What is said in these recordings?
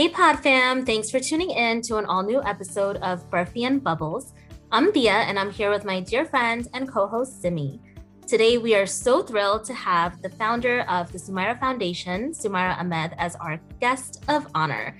Hey, Pod fam, thanks for tuning in to an all new episode of Burfy and Bubbles. I'm Thea, and I'm here with my dear friend and co host, Simi. Today, we are so thrilled to have the founder of the Sumaira Foundation, Sumaira Ahmed, as our guest of honor.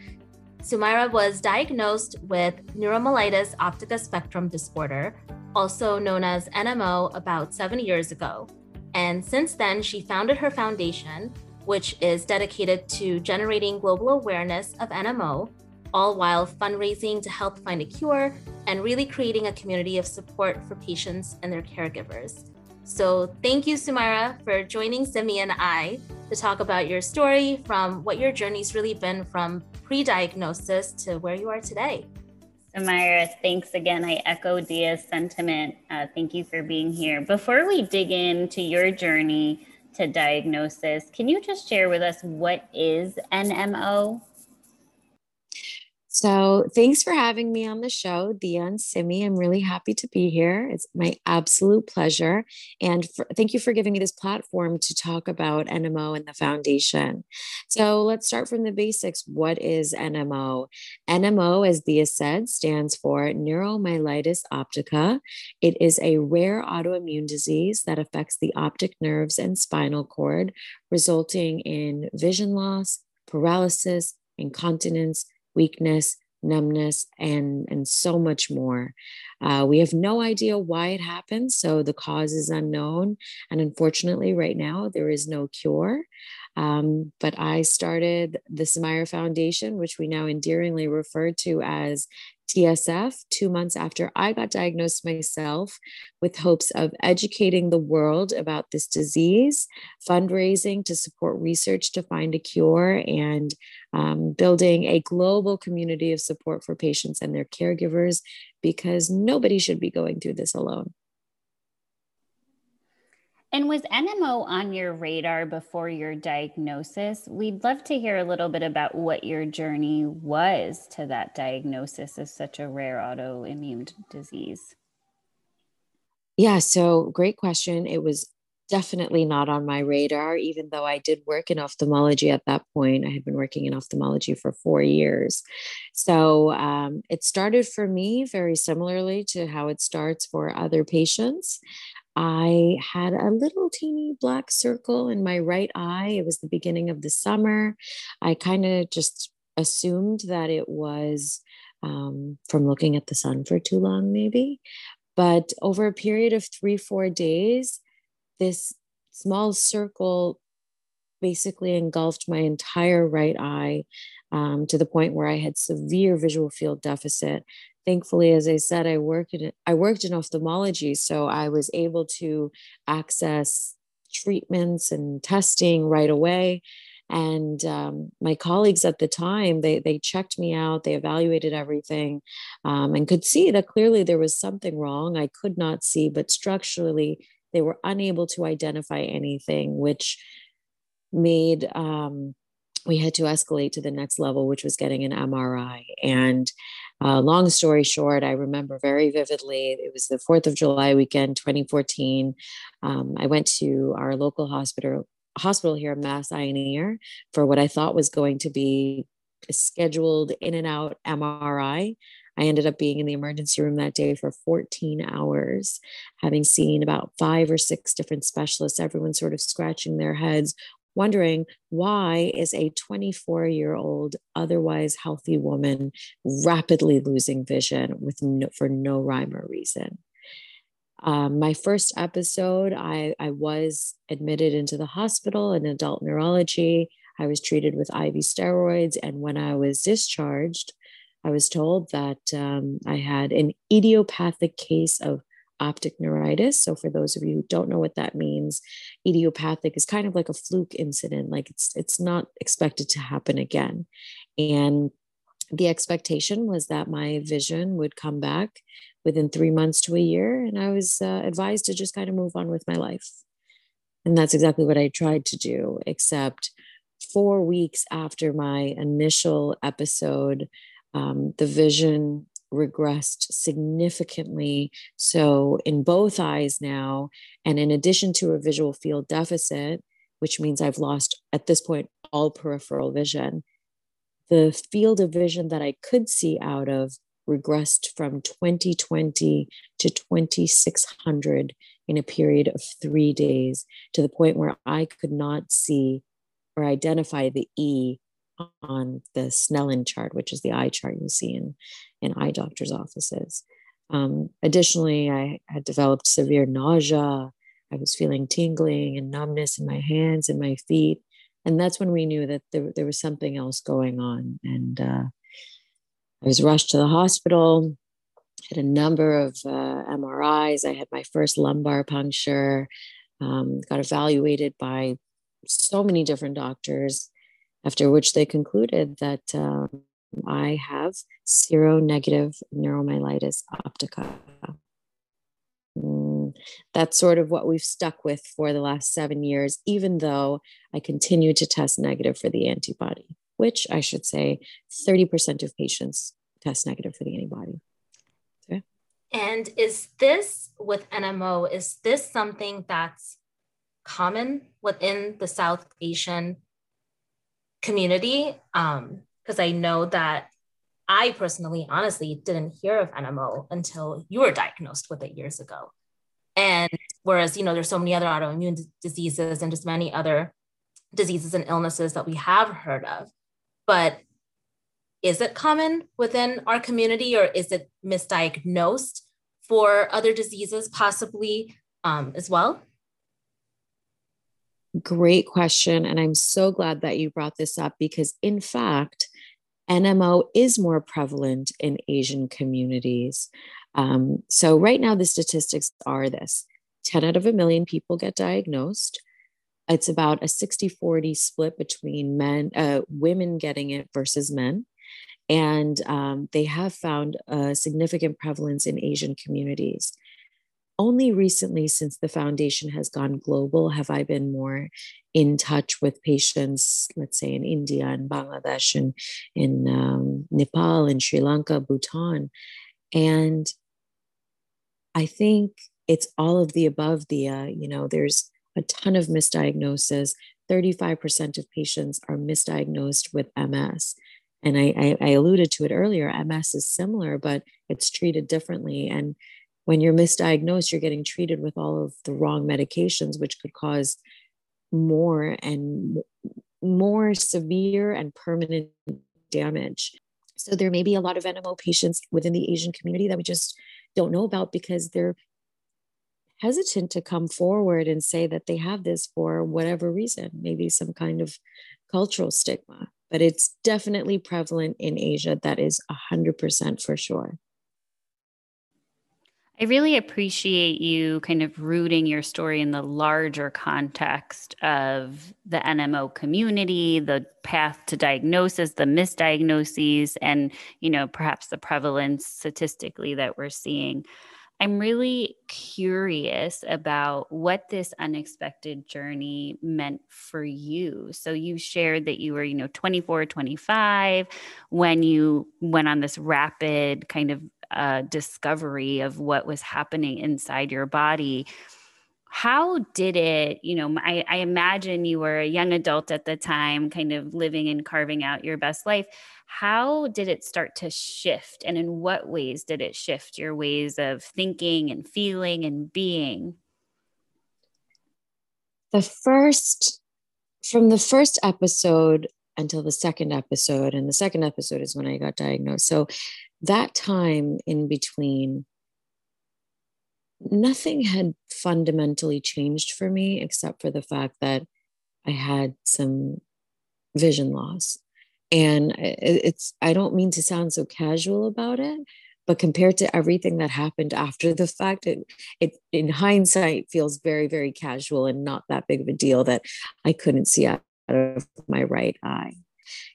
Sumaira was diagnosed with neuromyelitis optica spectrum disorder, also known as NMO, about seven years ago. And since then, she founded her foundation, which is dedicated to generating global awareness of NMO, all while fundraising to help find a cure and really creating a community of support for patients and their caregivers. So, thank you, Sumaira, for joining Simi and I to talk about your story from what your journey's really been from pre diagnosis to where you are today. Sumaira, thanks again. I echo Dia's sentiment. Uh, thank you for being here. Before we dig into your journey to diagnosis, can you just share with us what is NMO? So, thanks for having me on the show, Dia and Simi. I'm really happy to be here. It's my absolute pleasure. And for, thank you for giving me this platform to talk about NMO and the foundation. So, let's start from the basics. What is NMO? NMO, as Dia said, stands for neuromyelitis optica. It is a rare autoimmune disease that affects the optic nerves and spinal cord, resulting in vision loss, paralysis, incontinence weakness, numbness, and, and so much more. Uh, we have no idea why it happens, so the cause is unknown. And unfortunately, right now, there is no cure. Um, but I started the Sumaira Foundation, which we now endearingly refer to as TSF two months after I got diagnosed myself with hopes of educating the world about this disease, fundraising to support research to find a cure, and um, building a global community of support for patients and their caregivers because nobody should be going through this alone. And was NMO on your radar before your diagnosis? We'd love to hear a little bit about what your journey was to that diagnosis of such a rare autoimmune disease. Yeah, so great question. It was definitely not on my radar, even though I did work in ophthalmology at that point. I had been working in ophthalmology for four years. So um, it started for me very similarly to how it starts for other patients. I had a little teeny black circle in my right eye. It was the beginning of the summer. I kind of just assumed that it was um, from looking at the sun for too long, maybe. But over a period of three, four days, this small circle basically engulfed my entire right eye um, to the point where I had severe visual field deficit thankfully as i said i worked in i worked in ophthalmology so i was able to access treatments and testing right away and um, my colleagues at the time they they checked me out they evaluated everything um, and could see that clearly there was something wrong i could not see but structurally they were unable to identify anything which made um, we had to escalate to the next level, which was getting an MRI. And uh, long story short, I remember very vividly, it was the 4th of July weekend, 2014. Um, I went to our local hospital, hospital here, Mass Eye and Ear, for what I thought was going to be a scheduled in and out MRI. I ended up being in the emergency room that day for 14 hours, having seen about five or six different specialists, everyone sort of scratching their heads, wondering why is a 24 year old otherwise healthy woman rapidly losing vision with no, for no rhyme or reason? Um, my first episode I, I was admitted into the hospital in adult neurology. I was treated with iv steroids and when i was discharged i was told that um, i had an idiopathic case of optic neuritis. So, for those of you who don't know what that means, idiopathic is kind of like a fluke incident, like it's it's not expected to happen again. And the expectation was that my vision would come back within three months to a year, and I was uh, advised to just kind of move on with my life. And that's exactly what I tried to do, except four weeks after my initial episode, um, the vision regressed significantly. So, in both eyes now, and in addition to a visual field deficit, which means I've lost at this point all peripheral vision, the field of vision that I could see out of regressed from 2020 to 2600 in a period of three days to the point where I could not see or identify the E on the Snellen chart, which is the eye chart you see in, in eye doctors' offices. Um, additionally, I had developed severe nausea. I was feeling tingling and numbness in my hands and my feet. And that's when we knew that there, there was something else going on. And uh, I was rushed to the hospital, had a number of uh, MRIs. I had my first lumbar puncture, um, got evaluated by so many different doctors, after which they concluded that um, I have seronegative neuromyelitis optica. Mm, that's sort of what we've stuck with for the last seven years, even though I continue to test negative for the antibody, which I should say 30% of patients test negative for the antibody. Okay. And is this with NMO, is this something that's common within the South Asian community? Um, because I know that I personally, honestly, didn't hear of NMO until you were diagnosed with it years ago. And whereas, you know, there's so many other autoimmune d- diseases and just many other diseases and illnesses that we have heard of. But is it common within our community or is it misdiagnosed for other diseases possibly um, as well? Great question. And I'm so glad that you brought this up because, in fact, NMO is more prevalent in Asian communities. Um, so, right now, the statistics are this 10 out of a million people get diagnosed. It's about a 60 40 split between men, uh, women getting it versus men. And um, they have found a significant prevalence in Asian communities only recently, since the foundation has gone global, have I been more in touch with patients, let's say in India and Bangladesh and in um, Nepal and Sri Lanka, Bhutan. And I think it's all of the above, the, you know, there's a ton of misdiagnosis. 35% of patients are misdiagnosed with MS. And I, I, I alluded to it earlier, MS is similar, but it's treated differently. And when you're misdiagnosed, you're getting treated with all of the wrong medications, which could cause more and more severe and permanent damage. So there may be a lot of NMO patients within the Asian community that we just don't know about because they're hesitant to come forward and say that they have this for whatever reason, maybe some kind of cultural stigma. But it's definitely prevalent in Asia. That is 100% for sure. I really appreciate you kind of rooting your story in the larger context of the NMO community, the path to diagnosis, the misdiagnoses, and you know perhaps the prevalence statistically that we're seeing. I'm really curious about what this unexpected journey meant for you. So you shared that you were, you know, 24, 25 when you went on this rapid kind of uh, discovery of what was happening inside your body. How did it you know I, I, imagine you were a young adult at the time kind of living and carving out your best life. How did it start to shift and in what ways did it shift your ways of thinking and feeling and being? The first from the first episode until the second episode and the second episode is when i got diagnosed. So that time in between, nothing had fundamentally changed for me except for the fact that I had some vision loss. And it's, I don't mean to sound so casual about it, but compared to everything that happened after the fact, it, it in hindsight feels very, very casual and not that big of a deal that I couldn't see out of my right eye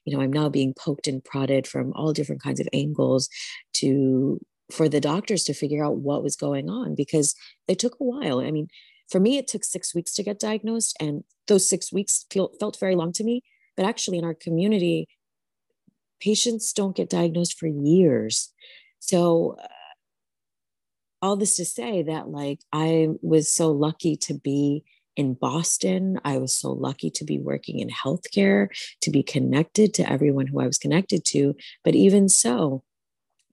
you know i'm now being poked and prodded from all different kinds of angles to for the doctors to figure out what was going on because it took a while. I mean for me it took six weeks to get diagnosed and those six weeks feel, felt very long to me. But actually in our community patients don't get diagnosed for years. So uh, all this to say that like i was so lucky to be in Boston. I was so lucky to be working in healthcare, to be connected to everyone who I was connected to. But even so,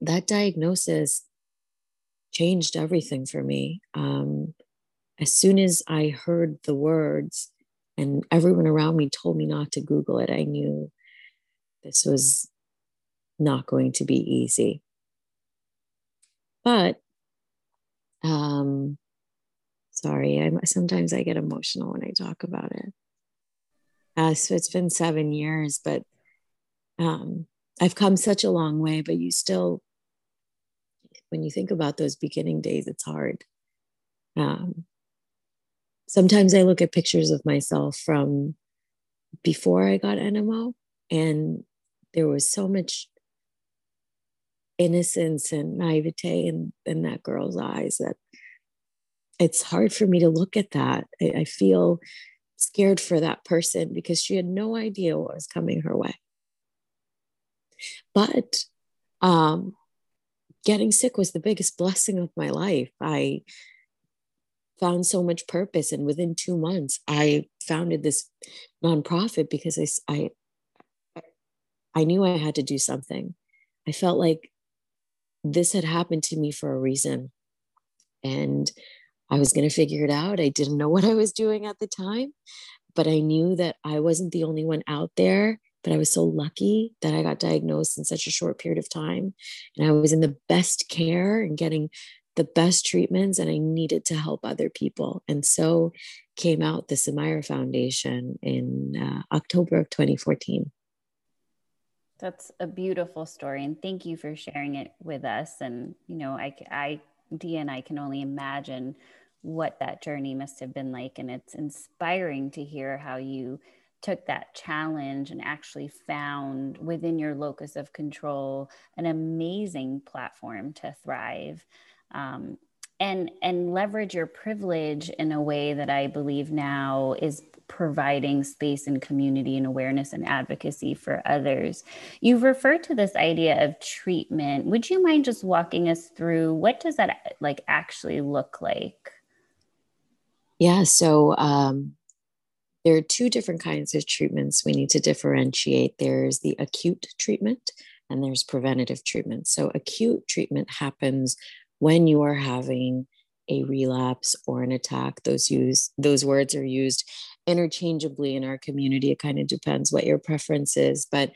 that diagnosis changed everything for me. Um, as soon as I heard the words and everyone around me told me not to Google it, I knew this was not going to be easy. But um, sorry, I sometimes I get emotional when I talk about it. Uh, so it's been seven years, but um, I've come such a long way. But you still, when you think about those beginning days, it's hard. Um, sometimes I look at pictures of myself from before I got NMO, and there was so much innocence and naivete in, in that girl's eyes that it's hard for me to look at that. I, I feel scared for that person because she had no idea what was coming her way. But um, getting sick was the biggest blessing of my life. I found so much purpose, and within two months, I founded this nonprofit because I, I, I knew I had to do something. I felt like this had happened to me for a reason. And I was going to figure it out. I didn't know what I was doing at the time, but I knew that I wasn't the only one out there. But I was so lucky that I got diagnosed in such a short period of time. And I was in the best care and getting the best treatments, and I needed to help other people. And so came out the Sumaira Foundation in uh, October of 2014. That's a beautiful story. And thank you for sharing it with us. And, you know, I, I, and I can only imagine what that journey must have been like. And it's inspiring to hear how you took that challenge and actually found within your locus of control an amazing platform to thrive. Um, and and leverage your privilege in a way that I believe now is providing space and community and awareness and advocacy for others. You've referred to this idea of treatment. Would you mind just walking us through what does that like actually look like? Yeah, so um, there are two different kinds of treatments we need to differentiate. There's the acute treatment and there's preventative treatment. So acute treatment happens when you are having a relapse or an attack. Those use those words are used interchangeably in our community. It kind of depends what your preference is. But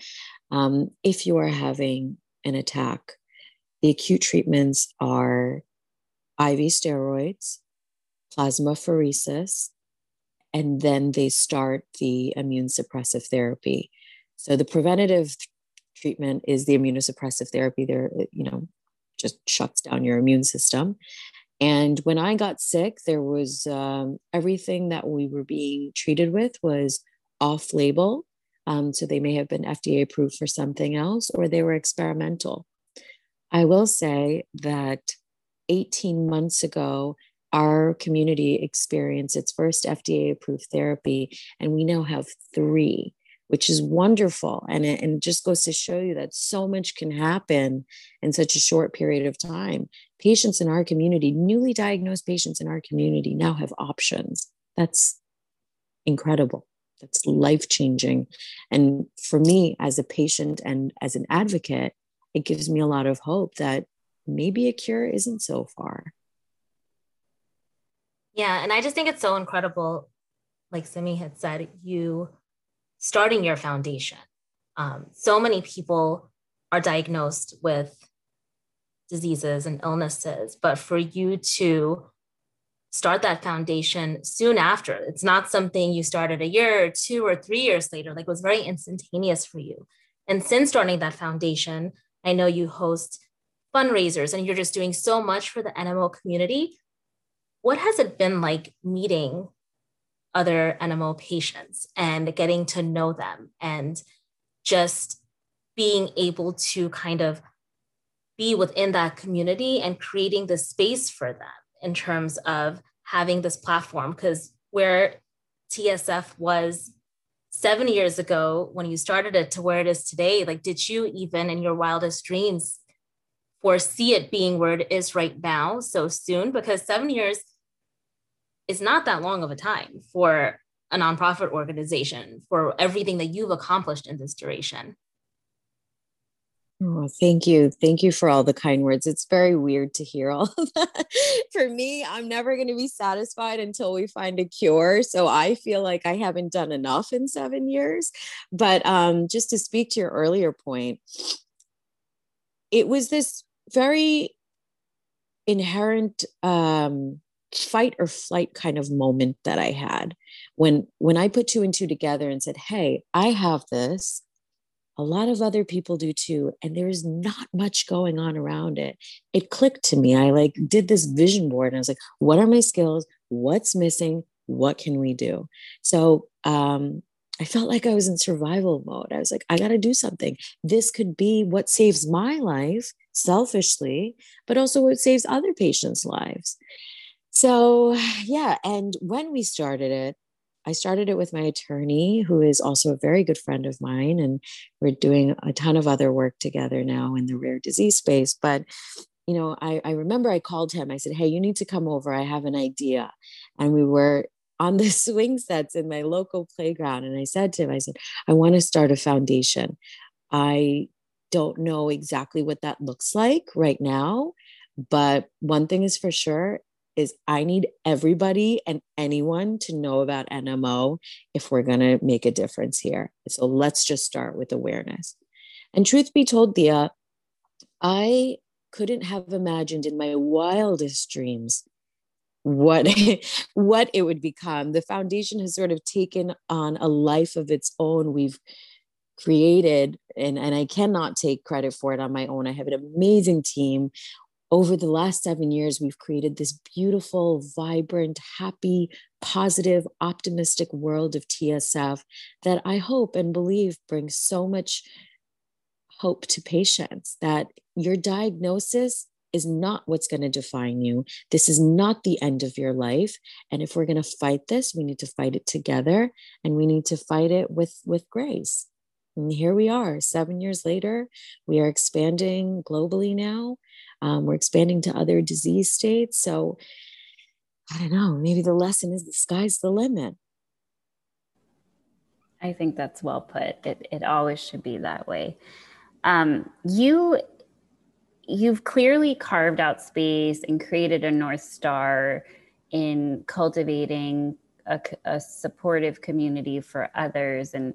um, if you are having an attack, the acute treatments are IV steroids, plasmapheresis, and then they start the immune suppressive therapy. So the preventative treatment is the immunosuppressive therapy. There, you know, just shuts down your immune system. And when I got sick, there was um, everything that we were being treated with was off label. Um, so they may have been FDA approved for something else or they were experimental. I will say that 18 months ago, our community experienced its first FDA approved therapy, and we now have three which is wonderful. And it, and it just goes to show you that so much can happen in such a short period of time. Patients in our community, newly diagnosed patients in our community, now have options. That's incredible. That's life changing. And for me, as a patient and as an advocate, it gives me a lot of hope that maybe a cure isn't so far. Yeah. And I just think it's so incredible. Like Simi had said, you starting your foundation. Um, so many people are diagnosed with diseases and illnesses, but for you to start that foundation soon after, it's not something you started a year or two or three years later, like it was very instantaneous for you. And since starting that foundation, I know you host fundraisers and you're just doing so much for the NMO community. What has it been like meeting other NMO patients and getting to know them and just being able to kind of be within that community and creating the space for them in terms of having this platform because where TSF was seven years ago when you started it to where it is today, like did you even in your wildest dreams foresee it being where it is right now so soon? Because seven years is not that long of a time for a nonprofit organization for everything that you've accomplished in this duration. Oh, thank you. Thank you for all the kind words. It's very weird to hear all of that. for me, I'm never going to be satisfied until we find a cure. So I feel like I haven't done enough in seven years. But um, just to speak to your earlier point, it was this very inherent um, fight or flight kind of moment that I had when when I put two and two together and said, "Hey, I have this. A lot of other people do too and there's not much going on around it. It clicked to me. I like did this vision board and i was like what are my skills? What's missing? What can we do? So um i felt like i was in survival mode. I was like i got to do something. This could be what saves my life selfishly but also what saves other patients lives so yeah and when we started it I started it with my attorney, who is also a very good friend of mine. And we're doing a ton of other work together now in the rare disease space. But, you know, I, I remember I called him. I said, Hey, you need to come over. I have an idea. And we were on the swing sets in my local playground. And I said to him, I said, I want to start a foundation. I don't know exactly what that looks like right now. But one thing is for sure is I need everybody and anyone to know about NMO if we're going to make a difference here. So let's just start with awareness. And truth be told, Thea, I couldn't have imagined in my wildest dreams what what it would become. The foundation has sort of taken on a life of its own. We've created and, and I cannot take credit for it on my own. I have an amazing team over the last seven years, we've created this beautiful, vibrant, happy, positive, optimistic world of TSF that I hope and believe brings so much hope to patients that your diagnosis is not what's going to define you. This is not the end of your life. And if we're going to fight this, we need to fight it together and we need to fight it with, with grace. And here we are, seven years later. We are expanding globally now. Um, we're expanding to other disease states. So I don't know, maybe the lesson is the sky's the limit. I think that's well put. It, it always should be that way. Um, you you've clearly carved out space and created a north star in cultivating a, a supportive community for others and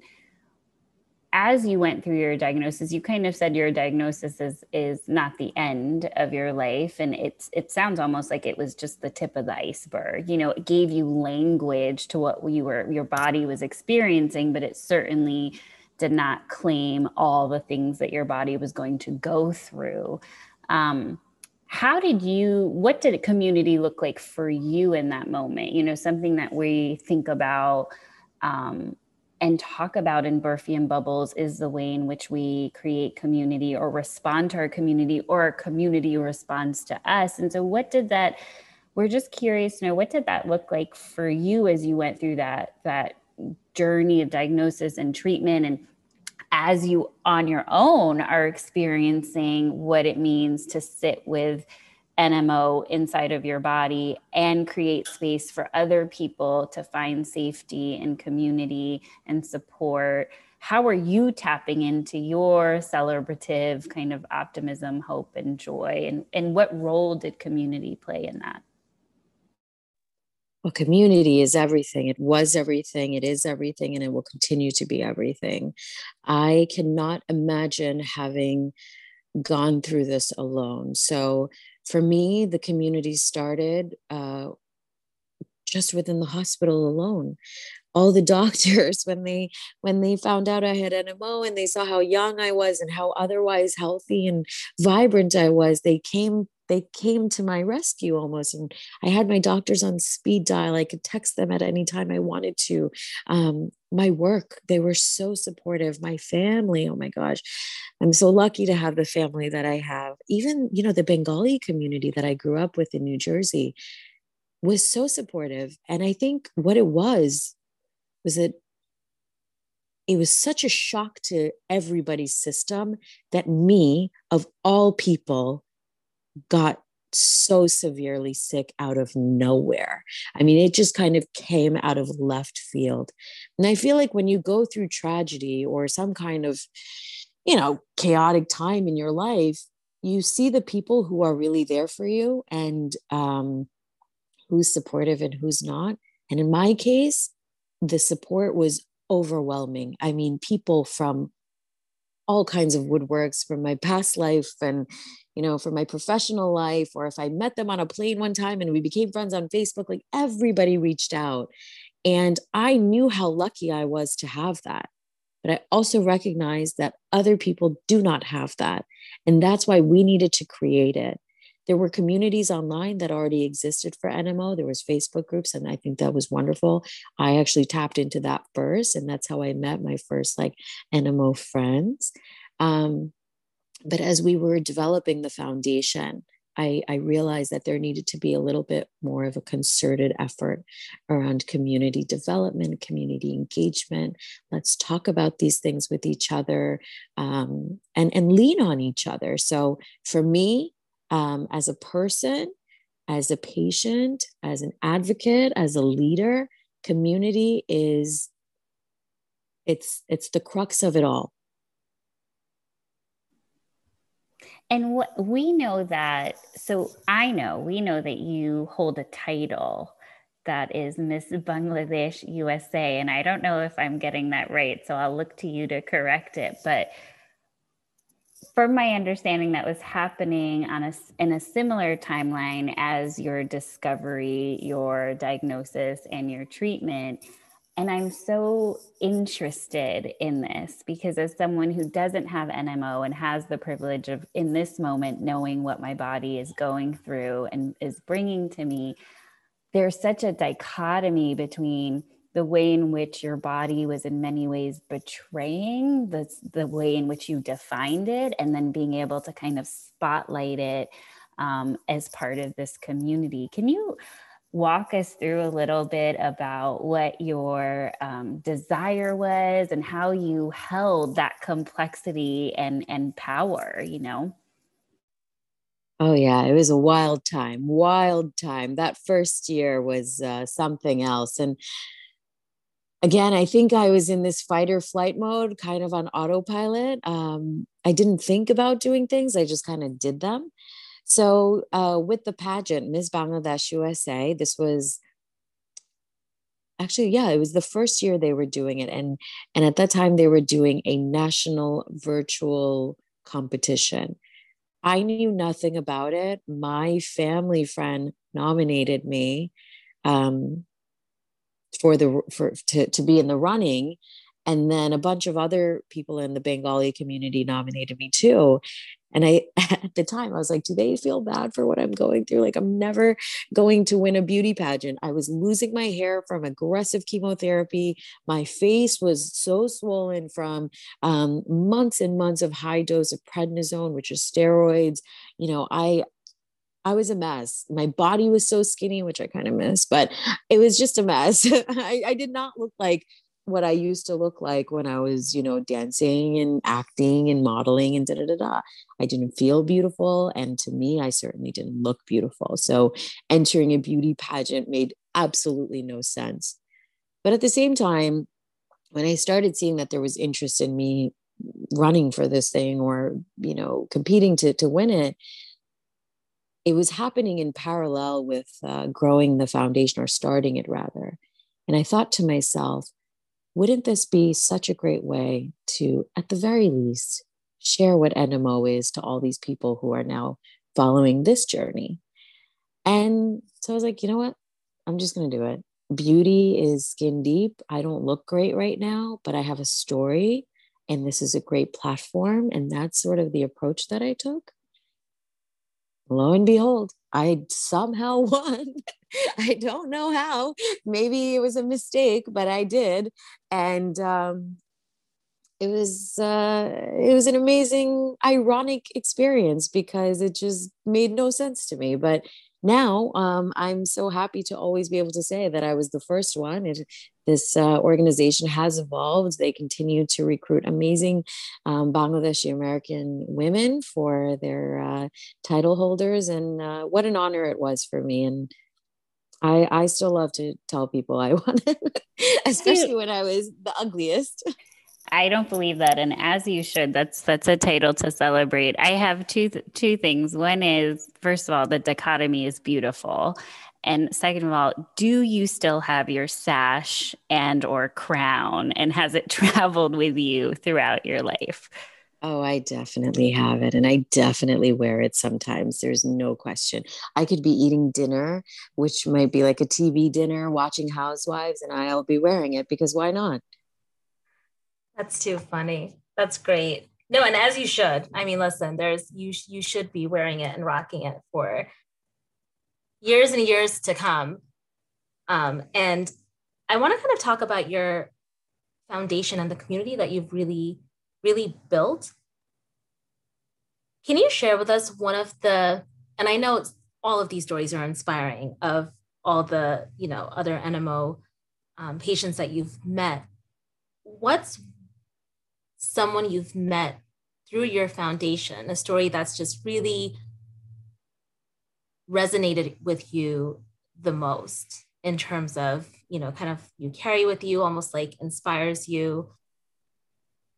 as you went through your diagnosis, you kind of said your diagnosis is is not the end of your life, and it's it sounds almost like it was just the tip of the iceberg. You know, it gave you language to what you were your body was experiencing, but it certainly did not claim all the things that your body was going to go through. Um, how did you what did community look like for you in that moment you know something that we think about um, and talk about in Burfy and Bubbles is the way in which we create community or respond to our community or our community responds to us. And so what did that we're just curious to know what did that look like for you as you went through that that journey of diagnosis and treatment and as you on your own are experiencing what it means to sit with NMO inside of your body and create space for other people to find safety and community and support. How are you tapping into your celebrative kind of optimism, hope, and joy? And, and what role did community play in that? Well, community is everything. It was everything. It is everything, and it will continue to be everything. I cannot imagine having gone through this alone. So, for me, the community started uh, just within the hospital alone. All the doctors, when they when they found out I had NMO and they saw how young I was and how otherwise healthy and vibrant I was, they came they came to my rescue almost and i had my doctors on speed dial i could text them at any time i wanted to um, my work they were so supportive my family oh my gosh. I'm so lucky to have the family that i have even you know the bengali community that i grew up with in new jersey was so supportive and i think what it was was that it was such a shock to everybody's system that me of all people got so severely sick out of nowhere. I mean, it just kind of came out of left field. And I feel like when you go through tragedy or some kind of, you know, chaotic time in your life, you see the people who are really there for you and um, who's supportive and who's not. And in my case, the support was overwhelming. I mean, people from all kinds of woodworks from my past life and you know from my professional life or if i met them on a plane one time and we became friends on facebook like everybody reached out. And i knew how lucky i was to have that but i also recognized that other people do not have that. And that's why we needed to create it there were communities online that already existed for nmo there was facebook groups and i think that was wonderful i actually tapped into that first and that's how i met my first like nmo friends um, but as we were developing the foundation I, I, realized that there needed to be a little bit more of a concerted effort around community development, community engagement. Let's talk about these things with each other um, and, and lean on each other. So, for me, um, as a person, as a patient, as an advocate, as a leader, community is it's it's the crux of it all. And what we know that, so I know, we know that you hold a title that is Miss Bangladesh USA. And I don't know if I'm getting that right. So I'll look to you to correct it. But from my understanding, that was happening on a, in a similar timeline as your discovery, your diagnosis, and your treatment. And I'm so interested in this because, as someone who doesn't have NMO and has the privilege of, in this moment, knowing what my body is going through and is bringing to me, there's such a dichotomy between the way in which your body was in many ways betraying the, the way in which you defined it and then being able to kind of spotlight it um, as part of this community can you walk us through a little bit about what your um, desire was and how you held that complexity and and power you know Oh yeah, it was a wild time, wild time. That first year was uh, something else, and again, I think I was in this fight or flight mode, kind of on autopilot. Um, I didn't think about doing things, I just kind of did them. So, uh, with the pageant, Miss Bangladesh USA, this was actually yeah it was the first year they were doing it and and at that time they were doing a national virtual competition i knew nothing about it my family friend nominated me um, for the for to, to be in the running. And then a bunch of other people in the bengali community nominated me too. And i at the time i was like do they feel bad for what i'm going through? Like i'm never going to win a beauty pageant. I was losing my hair from aggressive chemotherapy. My face was so swollen from um, months and months of high dose of prednisone which is steroids. You know i I was a mess. My body was so skinny, which I kind of miss, but it was just a mess. I, I, did not look like what I used to look like when I was, you know, dancing and acting and modeling and da da da da. I didn't feel beautiful. And to me, I certainly didn't look beautiful. So entering a beauty pageant made absolutely no sense. But at the same time, when I started seeing that there was interest in me running for this thing or, you know, competing to, to win it, it was happening in parallel with uh, growing the foundation or starting it rather. And I thought to myself, wouldn't this be such a great way to, at the very least, share what NMO is to all these people who are now following this journey? And so I was like, you know what? I'm just going to do it. Beauty is skin deep. I don't look great right now, but I have a story and this is a great platform. And that's sort of the approach that I took lo and behold, I somehow won. I don't know how. Maybe it was a mistake, but I did. And um, it was uh, it was an amazing, ironic experience because it just made no sense to me. But now um, I'm so happy to always be able to say that I was the first one. It this uh, organization has evolved. They continue to recruit amazing um, Bangladeshi American women for their uh, title holders, and uh, what an honor it was for me. And I, I still love to tell people I won especially when I was the ugliest. I don't believe that, and as you should. That's that's a title to celebrate. I have two two things. One is, first of all, the dichotomy is beautiful, and second of all, do you still have your sash and or crown, and has it traveled with you throughout your life? Oh, I definitely have it. And I definitely wear it sometimes. There's no question. I could be eating dinner, which might be like a TV dinner, watching Housewives, and I'll be wearing it because why not? That's too funny. That's great. No, and as you should. I mean, listen, there's you you should be wearing it and rocking it for years and years to come. Um, and I want to kind of talk about your foundation and the community that you've really, really built. Can you share with us one of the, and I know all of these stories are inspiring of all the, you know, other NMO um, patients that you've met. What's someone you've met through your foundation, a story that's just really resonated with you the most in terms of, you know, kind of you carry with you, almost like inspires you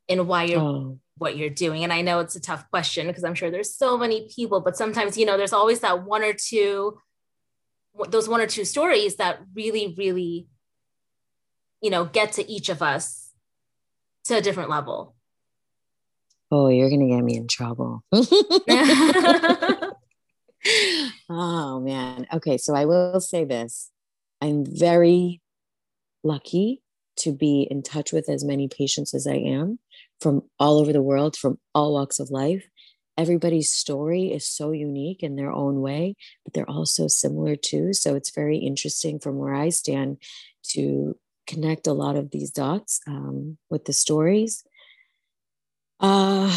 in why you're oh. what you're doing? And I know it's a tough question because I'm sure there's so many people, but sometimes, you know, there's always that one or two, those one or two stories that really, really, you know, get to each of us to a different level. Oh, you're going to get me in trouble. oh, man. Okay. So I will say this I'm very lucky to be in touch with as many patients as I am from all over the world, from all walks of life. Everybody's story is so unique in their own way, but they're all so similar too. So it's very interesting from where I stand to connect a lot of these dots um, with the stories uh,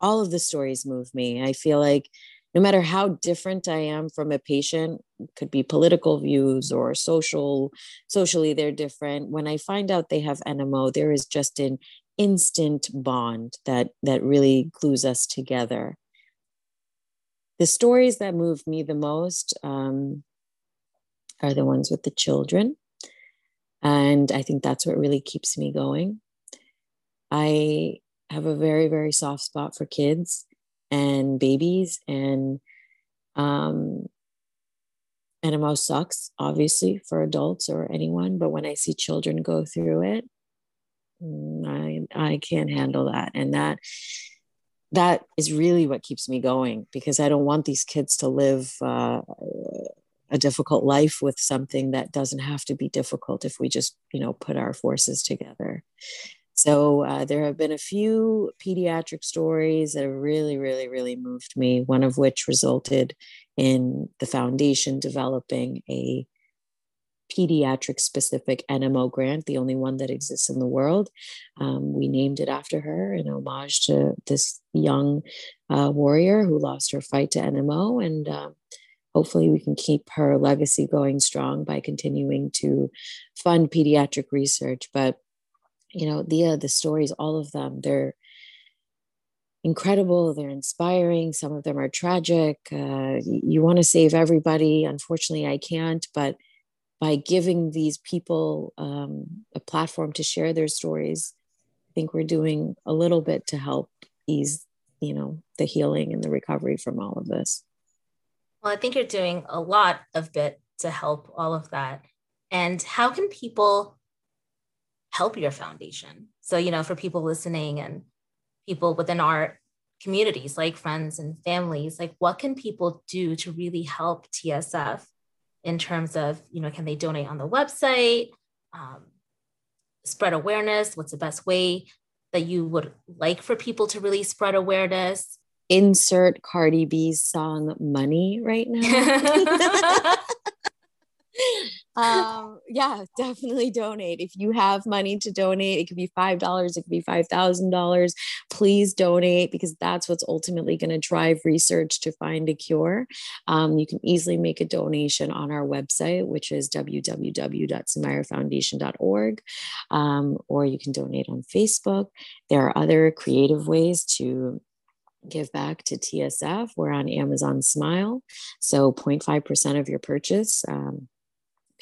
all of the stories move me. I feel like no matter how different I am from a patient, could be political views or social, socially they're different. When I find out they have NMO, there is just an instant bond that that really glues us together. The stories that move me the most um, are the ones with the children. And I think that's what really keeps me going. I have a very, very soft spot for kids and babies and um NMO sucks, obviously, for adults or anyone, but when I see children go through it, mm, I I can't handle that. And that that is really what keeps me going because I don't want these kids to live uh, a difficult life with something that doesn't have to be difficult if we just you know put our forces together so uh, there have been a few pediatric stories that have really, really, really moved me. One of which resulted in the foundation developing a pediatric specific NMO grant, the only one that exists in the world. Um, we named it after her in homage to this young uh, warrior who lost her fight to NMO. And uh, hopefully, we can keep her legacy going strong by continuing to fund pediatric research. But you know the uh, the stories all of them they're incredible they're inspiring some of them are tragic uh, you want to save everybody unfortunately i can't but by giving these people um, a platform to share their stories i think we're doing a little bit to help ease you know the healing and the recovery from all of this. Well i think you're doing a lot of bit to help all of that. And how can people help your foundation. So, you know, for people listening and people within our communities, like friends and families, like what can people do to really help TSF in terms of, you know, can they donate on the website, um, spread awareness? What's the best way that you would like for people to really spread awareness? Insert Cardi B's song Money right now. um, yeah, definitely donate. If you have money to donate, it could be $5, it could be $5,000. Please donate because that's what's ultimately going to drive research to find a cure. Um, you can easily make a donation on our website, which is www.sumairafoundation.org, um, or you can donate on Facebook. There are other creative ways to give back to TSF. We're on Amazon Smile. So 0.5% of your purchase um,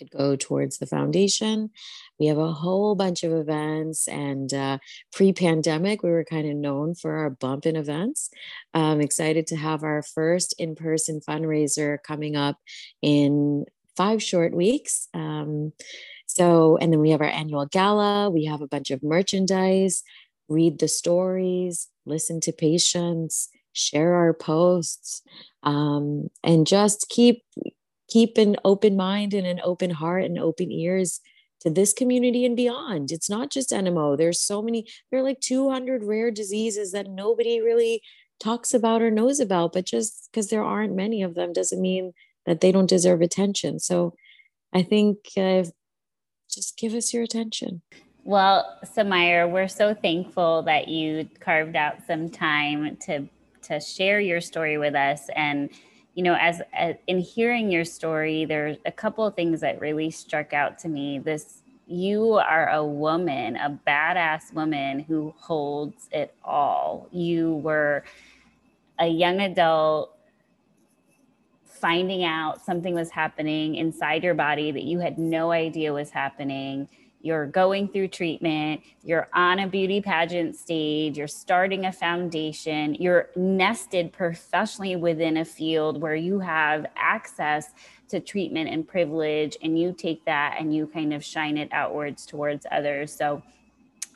could go towards the foundation. We have a whole bunch of events, and uh, pre pandemic, we were kind of known for our bump in events. I'm excited to have our first in person fundraiser coming up in five short weeks. Um, so, and then we have our annual gala, we have a bunch of merchandise, read the stories, listen to patients, share our posts, um, and just keep keep an open mind and an open heart and open ears to this community and beyond. It's not just NMO. There's so many, there are like 200 rare diseases that nobody really talks about or knows about, but just because there aren't many of them doesn't mean that they don't deserve attention. So I think uh, just give us your attention. Well, Sumaira, we're so thankful that you carved out some time to to share your story with us and you know as, as in hearing your story there's a couple of things that really struck out to me. This you are a woman a badass woman who holds it all. You were a young adult finding out something was happening inside your body that you had no idea was happening you're going through treatment, you're on a beauty pageant stage, you're starting a foundation, you're nested professionally within a field where you have access to treatment and privilege and you take that and you kind of shine it outwards towards others. So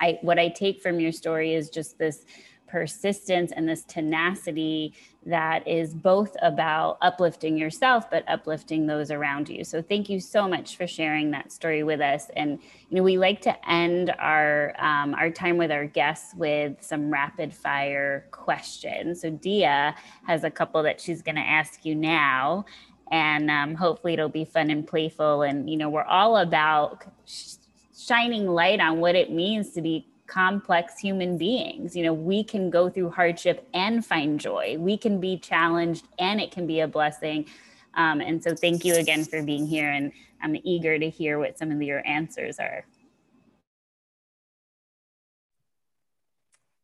I what I take from your story is just this persistence and this tenacity that is both about uplifting yourself but uplifting those around you. So thank you so much for sharing that story with us. And you know we like to end our um, our time with our guests with some rapid fire questions. So dia has a couple that she's going to ask you now. And um, hopefully it'll be fun and playful. And you know we're all about sh- shining light on what it means to be complex human beings. You know, we can go through hardship and find joy. We can be challenged and it can be a blessing. Um, and so, thank you again for being here. And I'm eager to hear what some of your answers are.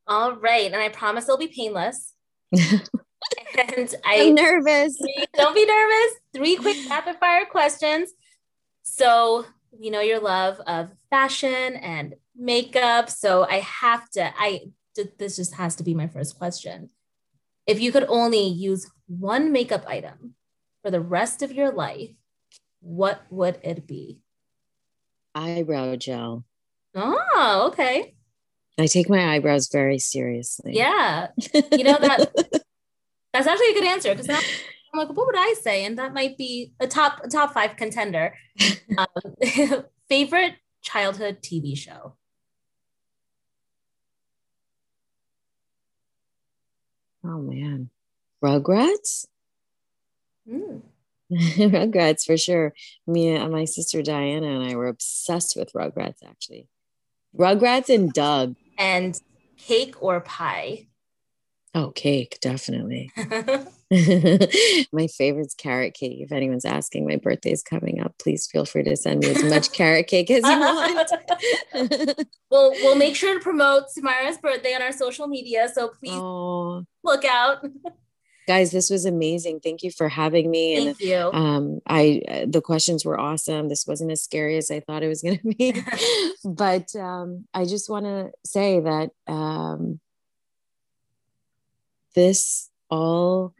All right. And I promise it'll be painless. and I, am nervous. Don't be nervous. Three quick rapid fire questions. So, we know your love of fashion and makeup. So I have to, I, this just has to be my first question. If you could only use one makeup item for the rest of your life, what would it be? Eyebrow gel. Oh, okay. I take my eyebrows very seriously. Yeah. You know that that's actually a good answer because I'm like, what would I say? And that might be a top a top five contender. Um, favorite childhood TV show. Oh man, Rugrats. Mm. Rugrats for sure. Me and my sister Diana and I were obsessed with Rugrats. Actually, Rugrats and Doug. And cake or pie. Oh, cake, definitely. my favorite's carrot cake. If anyone's asking, my birthday's coming up. Please feel free to send me as much carrot cake as you want. we'll we'll make sure to promote Sumaira's birthday on our social media. So please oh. look out. Guys, this was amazing. Thank you for having me. Thank and, you. Um, I the questions were awesome. This wasn't as scary as I thought it was going to be, but um, I just want to say that um, this all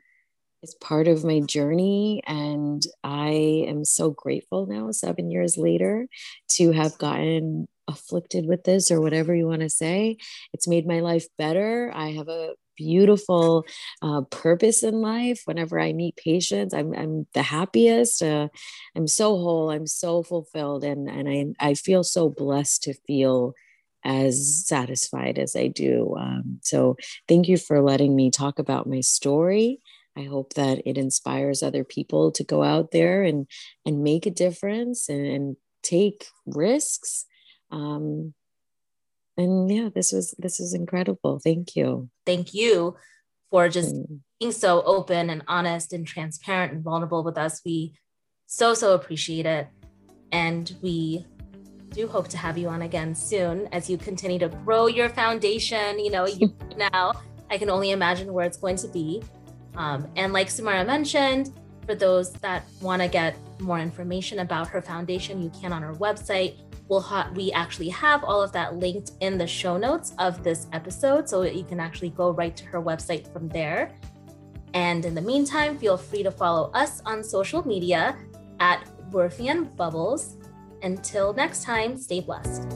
is part of my journey. And I am so grateful now, seven years later, to have gotten afflicted with this or whatever you want to say. It's made my life better. I have a beautiful uh, purpose in life. Whenever I meet patients, I'm, I'm the happiest. Uh, I'm so whole. I'm so fulfilled. And, and I, I feel so blessed to feel as satisfied as I do. Um, so thank you for letting me talk about my story. I hope that it inspires other people to go out there and and make a difference and, and take risks. Um, and yeah, this was this is incredible. Thank you. Thank you for just mm. being so open and honest and transparent and vulnerable with us. We so so appreciate it, and we do hope to have you on again soon as you continue to grow your foundation. You know, you now I can only imagine where it's going to be. Um, and like Sumaira mentioned, for those that want to get more information about her foundation, you can on her website. We'll ha- we actually have all of that linked in the show notes of this episode, so you can actually go right to her website from there. And in the meantime, feel free to follow us on social media at Burfy and Bubbles. Until next time, stay blessed.